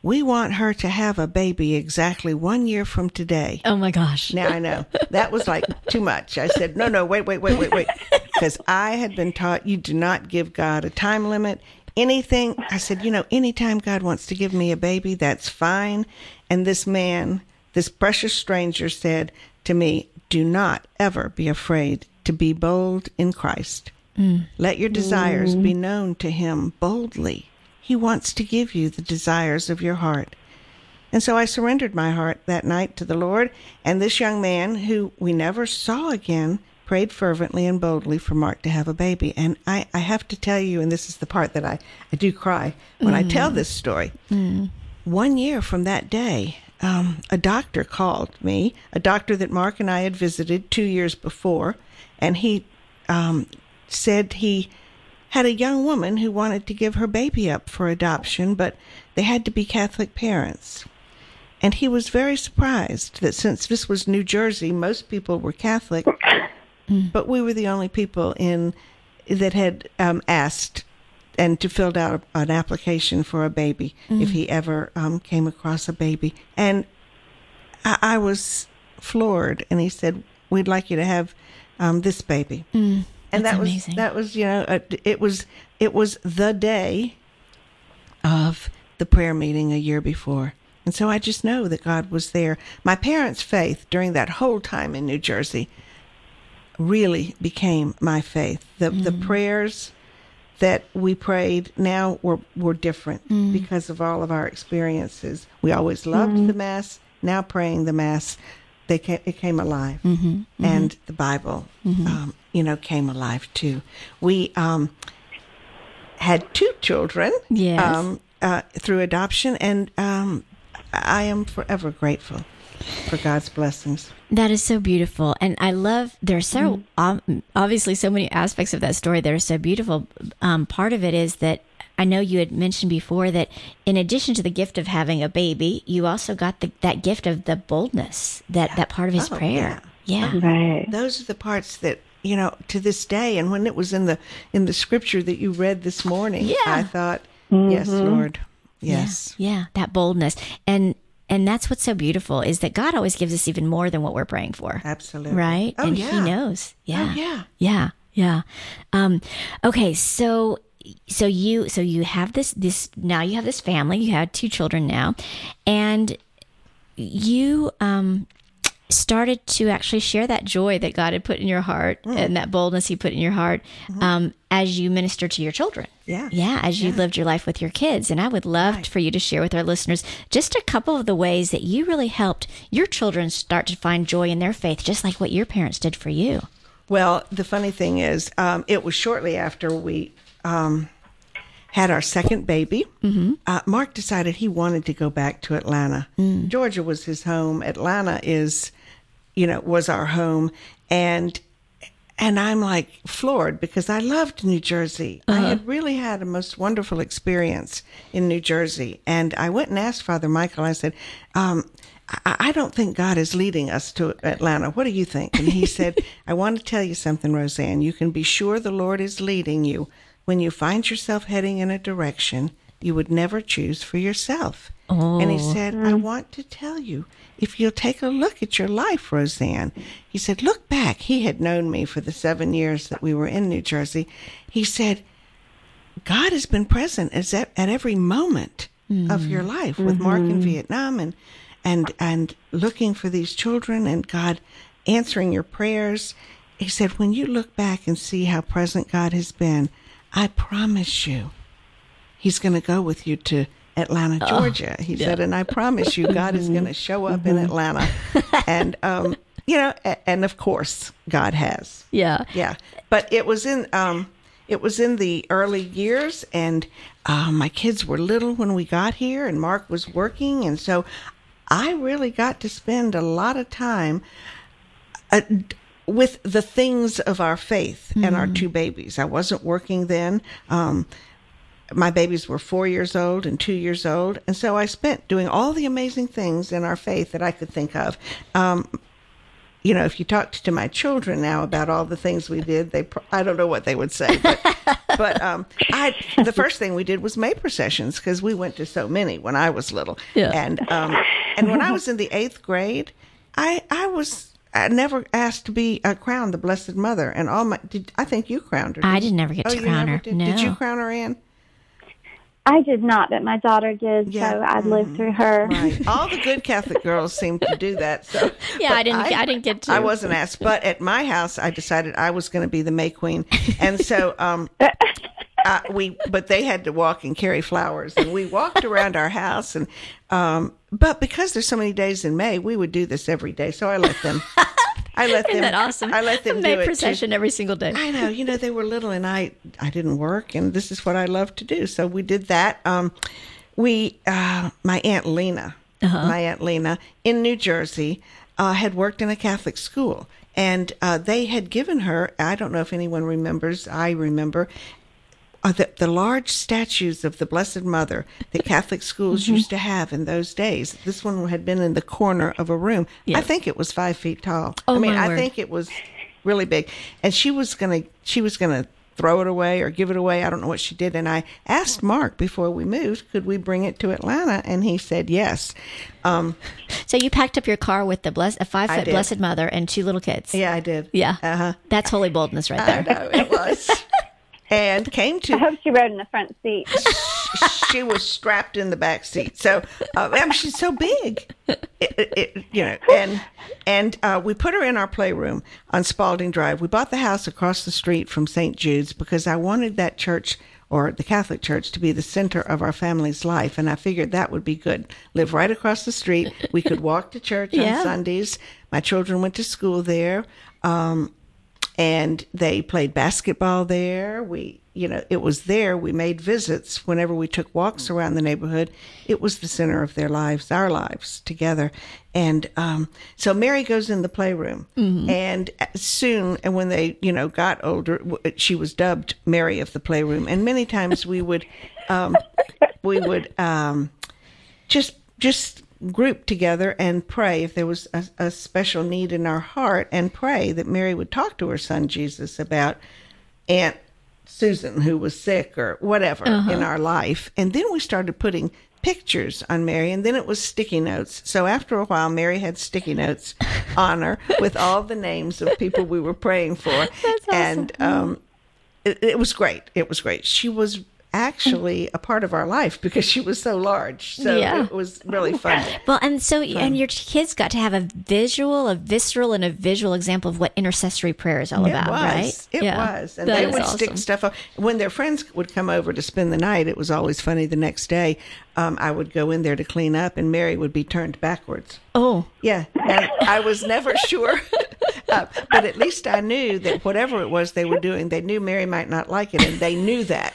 we want her to have a baby exactly one year from today. Oh my gosh. Now I know that was like too much. I said, no, no, wait, wait, wait, wait, wait. Because I had been taught you do not give God a time limit. Anything, I said, you know, anytime God wants to give me a baby, that's fine. And this man, this precious stranger said to me, do not ever be afraid to be bold in Christ. Mm. Let your desires be known to him boldly. He wants to give you the desires of your heart. And so I surrendered my heart that night to the Lord, and this young man, who we never saw again, prayed fervently and boldly for Mark to have a baby. And I, I have to tell you, and this is the part that I, I do cry when I tell this story. One year from that day, um, a doctor called me, a doctor that Mark and I had visited two years before, and he um, said he had a young woman who wanted to give her baby up for adoption, but they had to be Catholic parents. And he was very surprised that since this was New Jersey, most people were Catholic, but we were the only people in that had um, asked and to filled out an application for a baby if he ever um, came across a baby. And I, I was floored. And he said, "We'd like you to have um, this baby." And that's that was amazing. that was you know uh, it was it was the day of the prayer meeting a year before. And so I just know that God was there. My parents' faith during that whole time in New Jersey really became my faith. The the mm. prayers that we prayed now were were different mm. because of all of our experiences. We always loved mm. the mass. Now praying the mass, they came, it came alive, and the Bible, um, you know, came alive too. We um, had two children, Yes. um, uh, through adoption, and um, I am forever grateful for God's blessings. That is so beautiful. And I love, there are so Mm-hmm. obviously, so many aspects of that story that are so beautiful. Um, part of it is that I know you had mentioned before that in addition to the gift of having a baby, you also got the, that gift of the boldness, that, that part of his Oh, prayer. Yeah. Right. those are the parts that you know to this day and when it was in the in the scripture that you read this morning Yeah. i thought yes lord Yeah, yes Yeah, that boldness. And and that's what's so beautiful is that God always gives us even more than what we're praying for. absolutely Right? oh and yeah he knows. Yeah. oh yeah Yeah, yeah. Um, okay, so so you so you have this this now you have this family. You had two children now, and you um started to actually share that joy that God had put in your heart Mm. and that boldness He put in your heart um, as you minister to your children. Mm-hmm. Yeah. yeah, as you lived your life with your kids. And I would love for you to share with our listeners just a couple of the ways that you really helped your children start to find joy in their faith, just like what your parents did for you. well the funny thing is um, it was shortly after we um, had our second baby mm-hmm. uh, mark decided he wanted to go back to atlanta georgia was his home atlanta is you know was our home and and I'm like floored because I loved New Jersey. I had really had a most wonderful experience in New Jersey, and I went and asked Father Michael. I said, um, I, "I don't think God is leading us to Atlanta. What do you think?" And he said, "I want to tell you something, Rosanne. You can be sure the Lord is leading you when you find yourself heading in a direction you would never choose for yourself." And he oh. said, I mm. want to tell you, if you'll take a look at your life, Rosanne, he said, look back. He had known me for the seven years that we were in New Jersey. He said, God has been present as at, at every moment of your mm. life with Mark in mm-hmm. Vietnam and, and, and looking for these children and God answering your prayers. He said, when you look back and see how present God has been, I promise you, He's going to go with you to Atlanta, Georgia. He said, and I promise you, God is going to show up in Atlanta. and, um, you know, a- and of course, God has. Yeah. Yeah. But it was in, um, it was in the early years, and uh, my kids were little when we got here, and Mark was working, and so I really got to spend a lot of time uh, with the things of our faith and our two babies. I wasn't working then. Um, my babies were four years old and two years old, and so I spent doing all the amazing things in our faith that I could think of. Um, you know, if you talked to my children now about all the things we did, they I don't know what they would say, but, but um, I the first thing we did was May processions because we went to so many when I was little, Yeah. and um, and when I was in the eighth grade, I I was. I never asked to be uh, crowned the Blessed Mother, and all my. Did, I think you crowned her. I you? did never get oh, to you crown never her. Did? did you No. crown her, Ann? I did not, but my daughter did, Yeah. so I lived through her. Right. All the good Catholic girls seem to do that. So Yeah, I didn't- I didn't get to. I wasn't asked, but at my house, I decided I was going to be the May Queen, and so um, uh, we. But they had to walk and carry flowers, and we walked around our house, and um, but because there's so many days in May, we would do this every day. So I let them. I let them. Isn't that awesome? I let them do May it procession too. every single day. I know. You know, they were little, and I I didn't work, and this is what I love to do. So we did that. Um, we uh, my aunt Lena, my aunt Lena in New Jersey, uh, had worked in a Catholic school, and uh, they had given her. I don't know if anyone remembers. I remember. Uh, the, the large statues of the Blessed Mother that Catholic schools Mm-hmm. used to have in those days. This one had been in the corner of a room. Yeah. I think it was five feet tall. Oh, I mean, I word. think it was really big. And she was gonna she was gonna throw it away or give it away. I don't know what she did. And I asked Mark before we moved, could we bring it to Atlanta? And he said yes. Um, So you packed up your car with the bless, a five foot. Blessed Mother and two little kids. yeah, I did. Yeah. Uh huh. That's holy boldness right I there. know it was. and came to. I hope she rode in the front seat. she was strapped in the back seat. So uh, I mean, she's so big, it, it, it- you know. And and uh, we put her in our playroom on Spalding Drive. We bought the house across the street from St. Jude's because I wanted that church or the Catholic Church to be the center of our family's life, and I figured that would be good. Live right across the street. We could walk to church Yeah. on Sundays. My children went to school there. Um, and they played basketball there. We, you know, it was there. We made visits whenever we took walks around the neighborhood. It was the center of their lives, our lives together. And um, so Mary goes in the playroom, and soon, and when they, you know, got older, she was dubbed Mary of the playroom. And many times we would, um, we would um, just just group together and pray if there was a, a special need in our heart and pray that Mary would talk to her son Jesus about Aunt Susan who was sick or whatever in our life. And then we started putting pictures on Mary and then it was sticky notes. So after a while Mary had sticky notes on her with all the names of people we were praying for. And um it, it was great. It was great. She was actually a part of our life because she was so large. So Yeah. it was really fun. Well, and so, and your kids got to have a visual, a visceral, and a visual example of what intercessory prayer is all It about, was. right? It Yeah. was. And That they would awesome. stick stuff up. When their friends would come over to spend the night, it was always funny. The next day, um, I would go in there to clean up, and Mary would be turned backwards. Oh, Yeah. And I was never sure. Uh, but at least I knew that whatever it was they were doing, they knew Mary might not like it, and they knew that.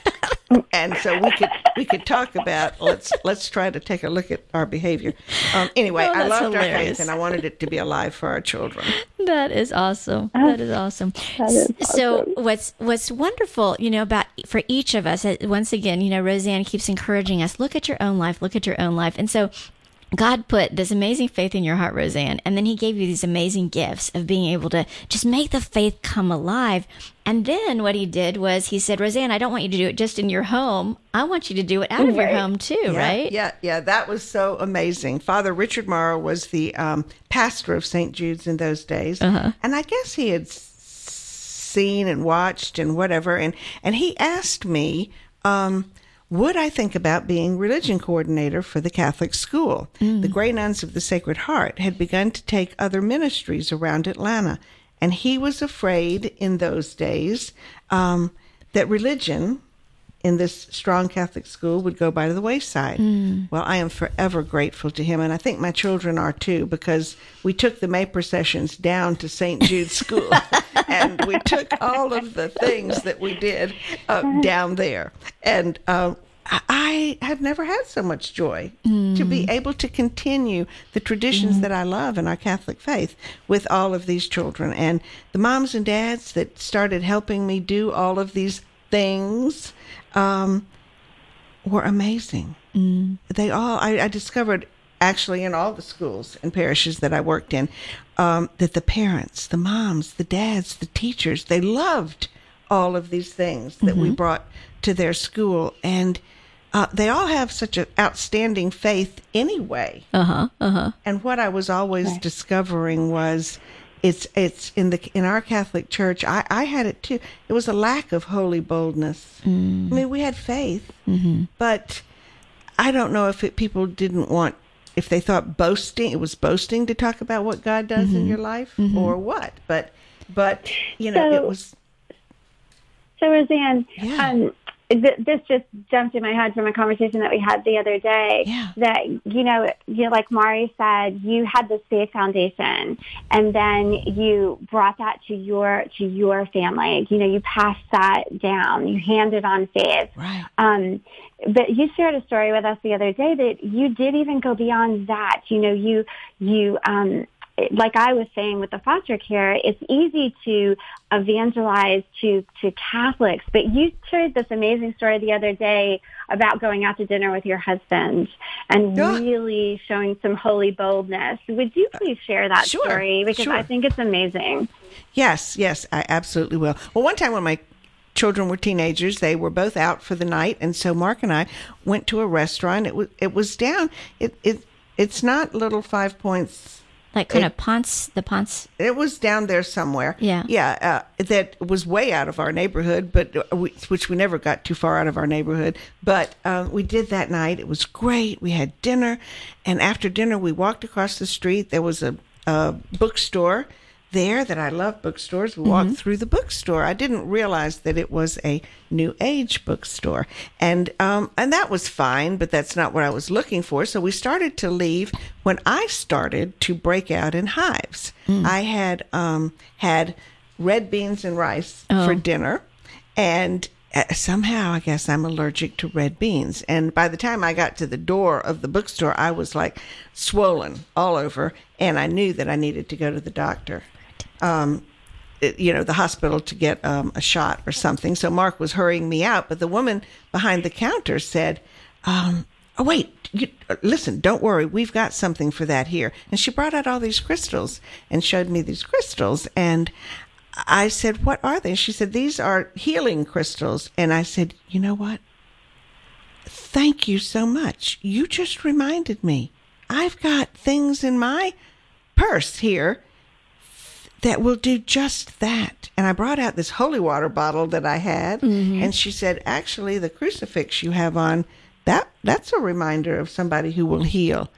And so we could we could talk about let's let's try to take a look at our behavior. Um, anyway, Oh, I that's loved our faith, and I wanted it to be alive for our children. That is awesome. That is awesome. is So what's what's wonderful, you know, about for each of us. uh, Once again, you know, Rosanne keeps encouraging us: look at your own life, look at your own life, and so. God put this amazing faith in your heart, Rosanne, and then He gave you these amazing gifts of being able to just make the faith come alive. And then what He did was He said, Rosanne, I don't want you to do it just in your home. I want you to do it out of your home too, Yeah, right? Yeah, yeah, that was so amazing. Father Richard Morrow was the um, pastor of St. Jude's in those days, Uh-huh. and I guess he had seen and watched and whatever, and and he asked me. Um, would I think about being religion coordinator for the Catholic school? The Grey Nuns of the Sacred Heart had begun to take other ministries around Atlanta, and he was afraid in those days um, that religion in this strong Catholic school would go by the wayside. Well, I am forever grateful to him, and I think my children are too, because we took the May processions down to St. Jude's School, and we took all of the things that we did uh, down there. And uh, I- I have never had so much joy to be able to continue the traditions that I love in our Catholic faith with all of these children. And the moms and dads that started helping me do all of these things um, were amazing. Mm. They all, I, I discovered actually in all the schools and parishes that I worked in, um, that the parents, the moms, the dads, the teachers, they loved all of these things that we brought to their school. And uh, they all have such an outstanding faith anyway. Uh huh. Uh huh. And what I was always discovering was it's it's in the in our Catholic Church. I, I had it too. It was a lack of holy boldness. Mm. I mean, we had faith, mm-hmm. but I don't know if it, people didn't want if they thought boasting it was boasting to talk about what God does in mm-hmm. your life mm-hmm. or what. But but you know it was So, Rosanne, Yeah. um, this just jumped in my head from a conversation that we had the other day. Yeah. That you know, you know, like Mari said, you had this faith foundation, and then you brought that to your to your family. You know, you passed that down. You handed on faith. Right. Um, but you shared a story with us the other day that you did even go beyond that. You know, you you um, like I was saying with the foster care, it's easy to evangelize to, to Catholics, but you shared this amazing story the other day about going out to dinner with your husband and Yeah. really showing some holy boldness. Would you uh, please share that Sure, story? Because sure. I think it's amazing. Yes, yes, I absolutely will. Well, one time when my children were teenagers, they were both out for the night, and so Mark and I went to a restaurant. It was it was down. It it it's not Little Five Points. Like kind It- of Ponce, the Ponce. It was down there somewhere. Yeah. yeah. Uh, that was way out of our neighborhood, but uh, we, which we never got too far out of our neighborhood. But um, we did that night. It was great. We had dinner, and after dinner, we walked across the street. There was a, a bookstore there that I love bookstores. We walked through the bookstore. I didn't realize that it was a new age bookstore, and um, and that was fine, but that's not what I was looking for. So we started to leave when I started to break out in hives. I had um, had red beans and rice for dinner, and uh, somehow I guess I'm allergic to red beans. And by the time I got to the door of the bookstore, I was like swollen all over, and I knew that I needed to go to the doctor. Um, you know, the hospital to get um, a shot or something. So Mark was hurrying me out, but the woman behind the counter said, um, "Oh wait, you, listen, don't worry, we've got something for that here." And she brought out all these crystals and showed me these crystals, and I said, "What are they?" She said, "These are healing crystals." And I said, "You know what? Thank you so much. You just reminded me. I've got things in my purse here that will do just that. And I brought out this holy water bottle that I had, mm-hmm. and she said, "Actually, the crucifix you have on that that's a reminder of somebody who will heal."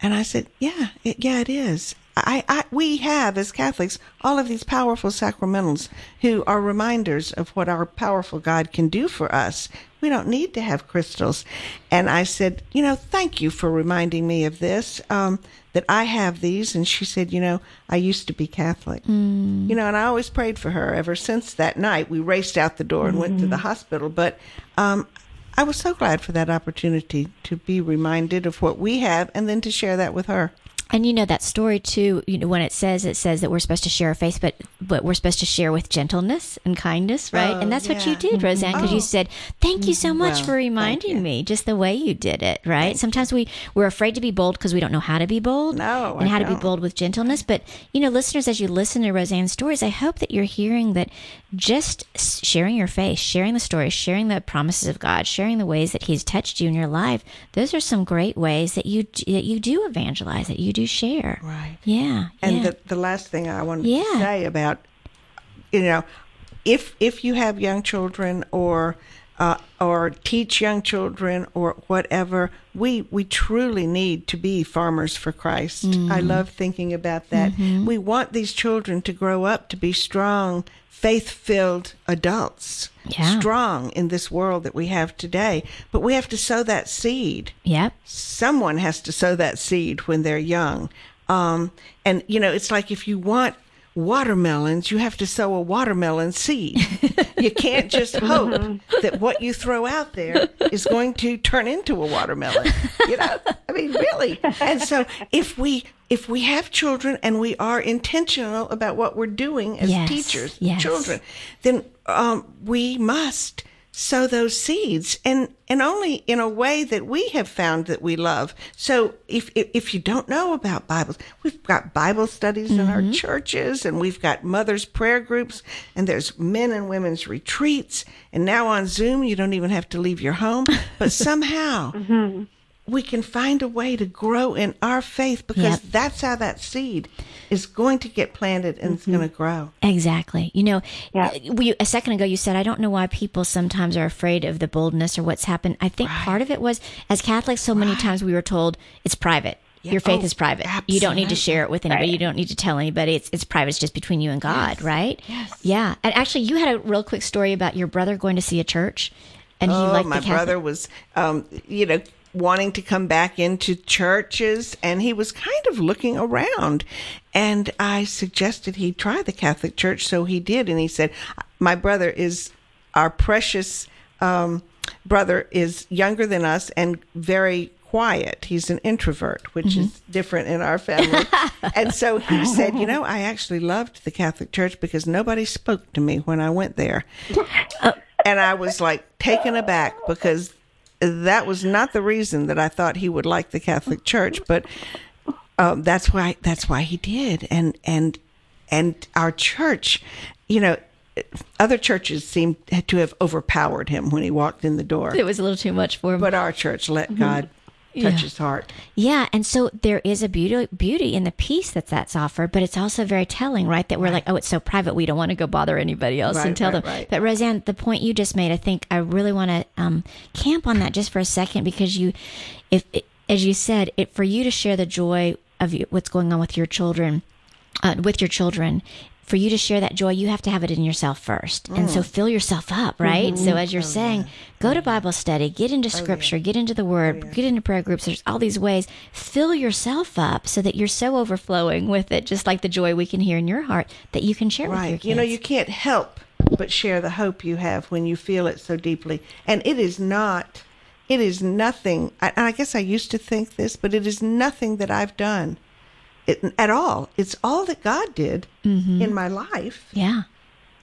And I said, "Yeah, it, yeah, it is. I, I, we have as Catholics all of these powerful sacramentals who are reminders of what our powerful God can do for us. We don't need to have crystals." And I said, "You know, thank you for reminding me of this. Um, that I have these." And she said, "You know, I used to be Catholic. You know, and I always prayed for her. Ever since that night, we raced out the door and went to the hospital. But um, I was so glad for that opportunity to be reminded of what we have and then to share that with her. And you know that story too. You know when it says it says that we're supposed to share our faith, but but we're supposed to share with gentleness and kindness, right? Oh, and that's what you did, Rosanne, because you Oh. said, "Thank you so much Well, for reminding me." Just the way you did it, right? Sometimes we we're afraid to be bold because we don't know how to be bold, No, and I how to be bold with gentleness. But you know, listeners, as you listen to Rosanne's stories, I hope that you're hearing that just sharing your faith, sharing the stories, sharing the promises of God, sharing the ways that He's touched you in your life. Those are some great ways that you that you do evangelize, that you do share. Right. Yeah. And yeah. the, the last thing I wanted Yeah. to say about, you know, if if you have young children or uh, or teach young children or whatever, we we truly need to be farmers for Christ. I love thinking about that. We want these children to grow up to be strong, faith-filled adults. Yeah. Strong in this world that we have today, but we have to sow that seed Yep. someone has to sow that seed when they're young. Um, and you know, it's like if you want watermelons, you have to sow a watermelon seed. you can't just hope that what you throw out there is going to turn into a watermelon. You know, I mean, really. And so if we if we have children and we are intentional about what we're doing as Yes, teachers, yes. children, then um, we must sow those seeds. And and only in a way that we have found that we love. So if if, if you don't know about bibles we've got bible studies in our mm-hmm. churches and we've got mothers prayer groups and there's men and women's retreats. And now on zoom you don't even have to leave your home. But somehow mm-hmm. we can find a way to grow in our faith because Yep. that's how that seed is going to get planted and it's going to grow Exactly. You know, Yeah. we, a second ago you said, I don't know why people sometimes are afraid of the boldness or what's happened. I think part of it was, as Catholics, so many times we were told it's private. Your faith Oh, is private. You don't need to share it with anybody. You don't need to tell anybody. It's it's private. It's just between you and God, right? Yes. Yeah. And actually, you had a real quick story about your brother going to see a church, And he oh, liked my the Catholic- brother was, um, you know, wanting to come back into churches, and he was kind of looking around. And I suggested he try the Catholic Church, so he did. And he said, "My brother is our precious um, brother is younger than us and very." Quiet. He's an introvert, which Mm-hmm. is different in our family. and so he said, You know, I actually loved the Catholic Church because nobody spoke to me when I went there and I was like taken aback because that was not the reason that I thought he would like the Catholic Church, but um, that's why that's why he did, and and and our church, you know. Other churches seemed to have overpowered him when he walked in the door, It was a little too much for him. but our church let God touch his heart. Yeah, and so there is a beauty beauty in the peace that that's offered, but it's also very telling, right? That we're like, oh, it's so private, we don't want to go bother anybody else Right, and tell right, them. right. But Rosanne, the point you just made, I think I really want to um, camp on that just for a second because you, if as you said, it for you to share the joy of what's going on with your children, uh, with your children. For you to share that joy, you have to have it in yourself first. And Mm. so fill yourself up, right? Mm-hmm. So Oh, as you're saying, go to Bible study, get into scripture, get into the word, get into prayer groups. There's all these ways. Fill yourself up so that you're so overflowing with it, just like the joy we can hear in your heart, that you can share with your Right. kids. You know, you can't help but share the hope you have when you feel it so deeply. And it is not, it is nothing. I, I guess I used to think this, but it is nothing that I've done it, at all. It's all that God did mm-hmm. in my life. yeah.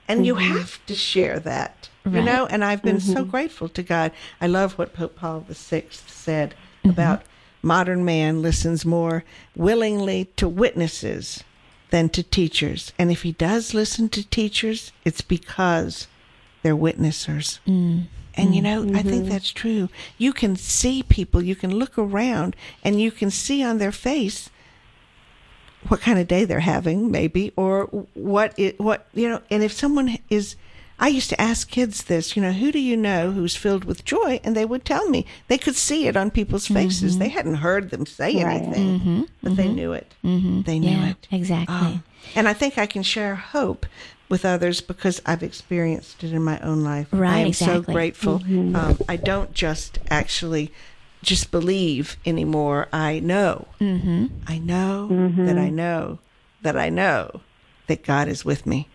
And you mm-hmm. have to share that, you know. And I've been so mm-hmm. grateful to God. I love what Pope Paul VI said about modern man listens more willingly to witnesses than to teachers. And if he does listen to teachers, it's because they're witnessers. And you know, I think that's true. You can see people, you can look around, and you can see on their face what kind of day they're having, maybe, or what it, what you know. And if someone is, I used to ask kids this, you know, who do you know who's filled with joy, and they would tell me. They could see it on people's faces. Mm-hmm. They hadn't heard them say Right. anything, mm-hmm. but they mm-hmm. knew it. Mm-hmm. They knew Yeah, it ah. exactly. Oh. And I think I can share hope with others because I've experienced it in my own life. Right, I am so exactly. grateful. Um, I don't just actually just believe anymore. I know. Mm-hmm. I know that I know that I know that God is with me,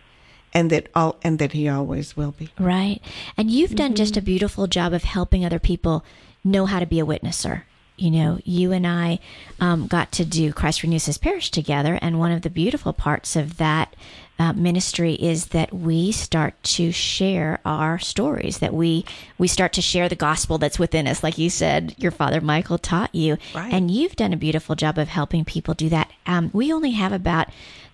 and that all and that He always will be. Right. And you've done just a beautiful job of helping other people know how to be a witnesser. You know, you and I um, got to do Christ Renews His Parish together. And one of the beautiful parts of that uh, ministry is that we start to share our stories, that we, we start to share the gospel that's within us. Like you said, your father Michael taught you. Right. And you've done a beautiful job of helping people do that. Um, we only have about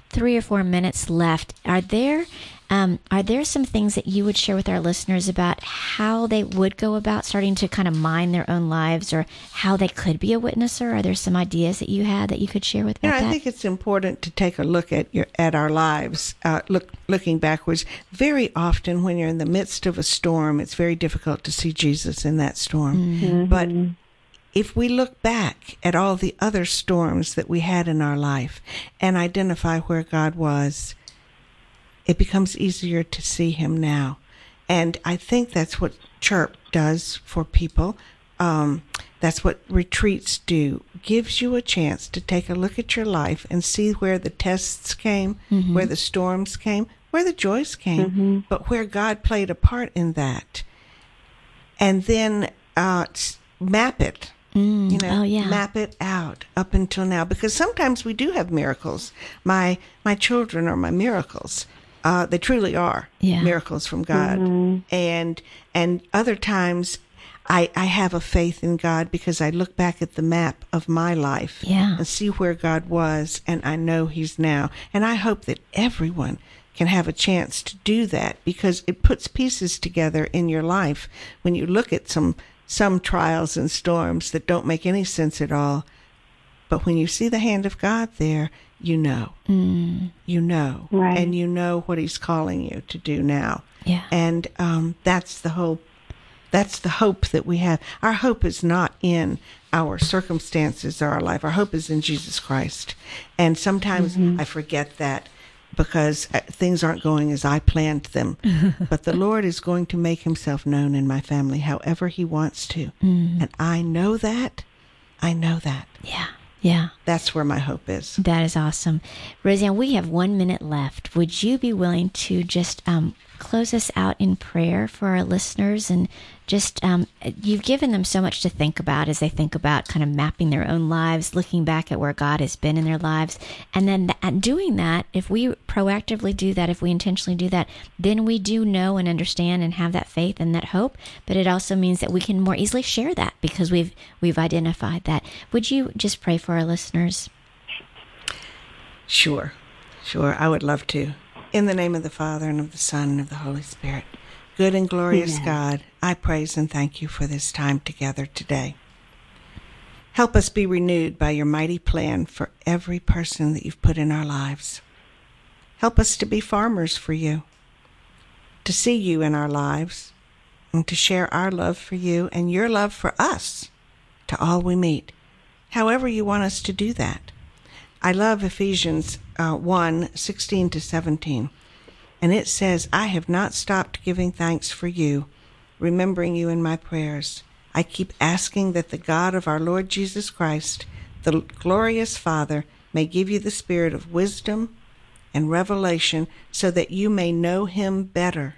three or four minutes left. Are there um, are there some things that you would share with our listeners about how they would go about starting to kind of mind their own lives, or how they could be a witnesser? Are there some ideas that you had that you could share with about I that? think it's important to take a look at your at our lives. Uh, look, looking backwards, very often when you're in the midst of a storm, it's very difficult to see Jesus in that storm. But if we look back at all the other storms that we had in our life and identify where God was, it becomes easier to see Him now. And I think that's what Chirp does for people. Um, that's what retreats do. Gives you a chance to take a look at your life and see where the tests came, where the storms came, where the joys came, but where God played a part in that. And then uh, map it. you know, oh, yeah. map it out up until now. Because sometimes we do have miracles. My my children are my miracles. Uh, they truly are Yeah. miracles from God. And and other times I I have a faith in God because I look back at the map of my life Yeah. and see where God was and I know he's now. And I hope that everyone can have a chance to do that because it puts pieces together in your life when you look at some some trials and storms that don't make any sense at all. But when you see the hand of God there, you know. You know. Right. And you know what he's calling you to do now. Yeah. And um, that's the whole that's the hope that we have. Our hope is not in our circumstances or our life. Our hope is in Jesus Christ. And sometimes I forget that. because uh, things aren't going as I planned them. but the Lord is going to make himself known in my family however he wants to. Mm. And I know that. I know that. Yeah. Yeah. That's where my hope is. That is awesome. Rosanne, we have one minute left. Would you be willing to just um, close us out in prayer for our listeners and just um, you've given them so much to think about as they think about kind of mapping their own lives looking back at where god has been in their lives and then th- doing that if we proactively do that if we intentionally do that then we do know and understand and have that faith and that hope but it also means that we can more easily share that because we've we've identified that would you just pray for our listeners Sure. Sure. I would love to. In the name of the Father and of the Son and of the Holy Spirit. Good and glorious Amen. God, I praise and thank you for this time together today. Help us be renewed by your mighty plan for every person that you've put in our lives. Help us to be farmers for you, to see you in our lives, and to share our love for you and your love for us to all we meet, however you want us to do that. I love Ephesians uh, 1 16 to 17. And it says, I have not stopped giving thanks for you, remembering you in my prayers. I keep asking that the God of our Lord Jesus Christ, the glorious Father, may give you the spirit of wisdom and revelation so that you may know him better.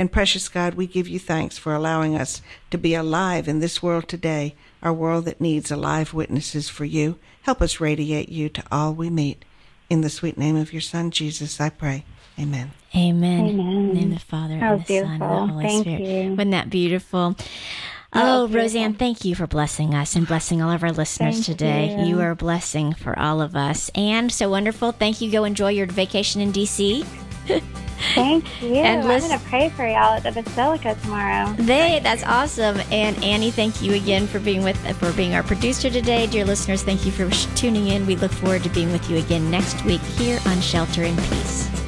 And precious God, we give you thanks for allowing us to be alive in this world today, our world that needs alive witnesses for you. Help us radiate you to all we meet. In the sweet name of your Son, Jesus, I pray. Amen. Amen. Amen. In the name the Father That and was the Son and the. Holy Thank Spirit. you. Wasn't that beautiful? That Oh, was beautiful. Rosanne, thank you for blessing us and blessing all of our listeners Thank today. you. You are a blessing for all of us. And so wonderful. Thank you. Go enjoy your vacation in D.C. Thank you. And I'm going to pray for y'all at the Basilica tomorrow. They, that's awesome. And Annie, thank you again for being with for being our producer today. Dear listeners, thank you for tuning in. We look forward to being with you again next week here on Shelter in Peace.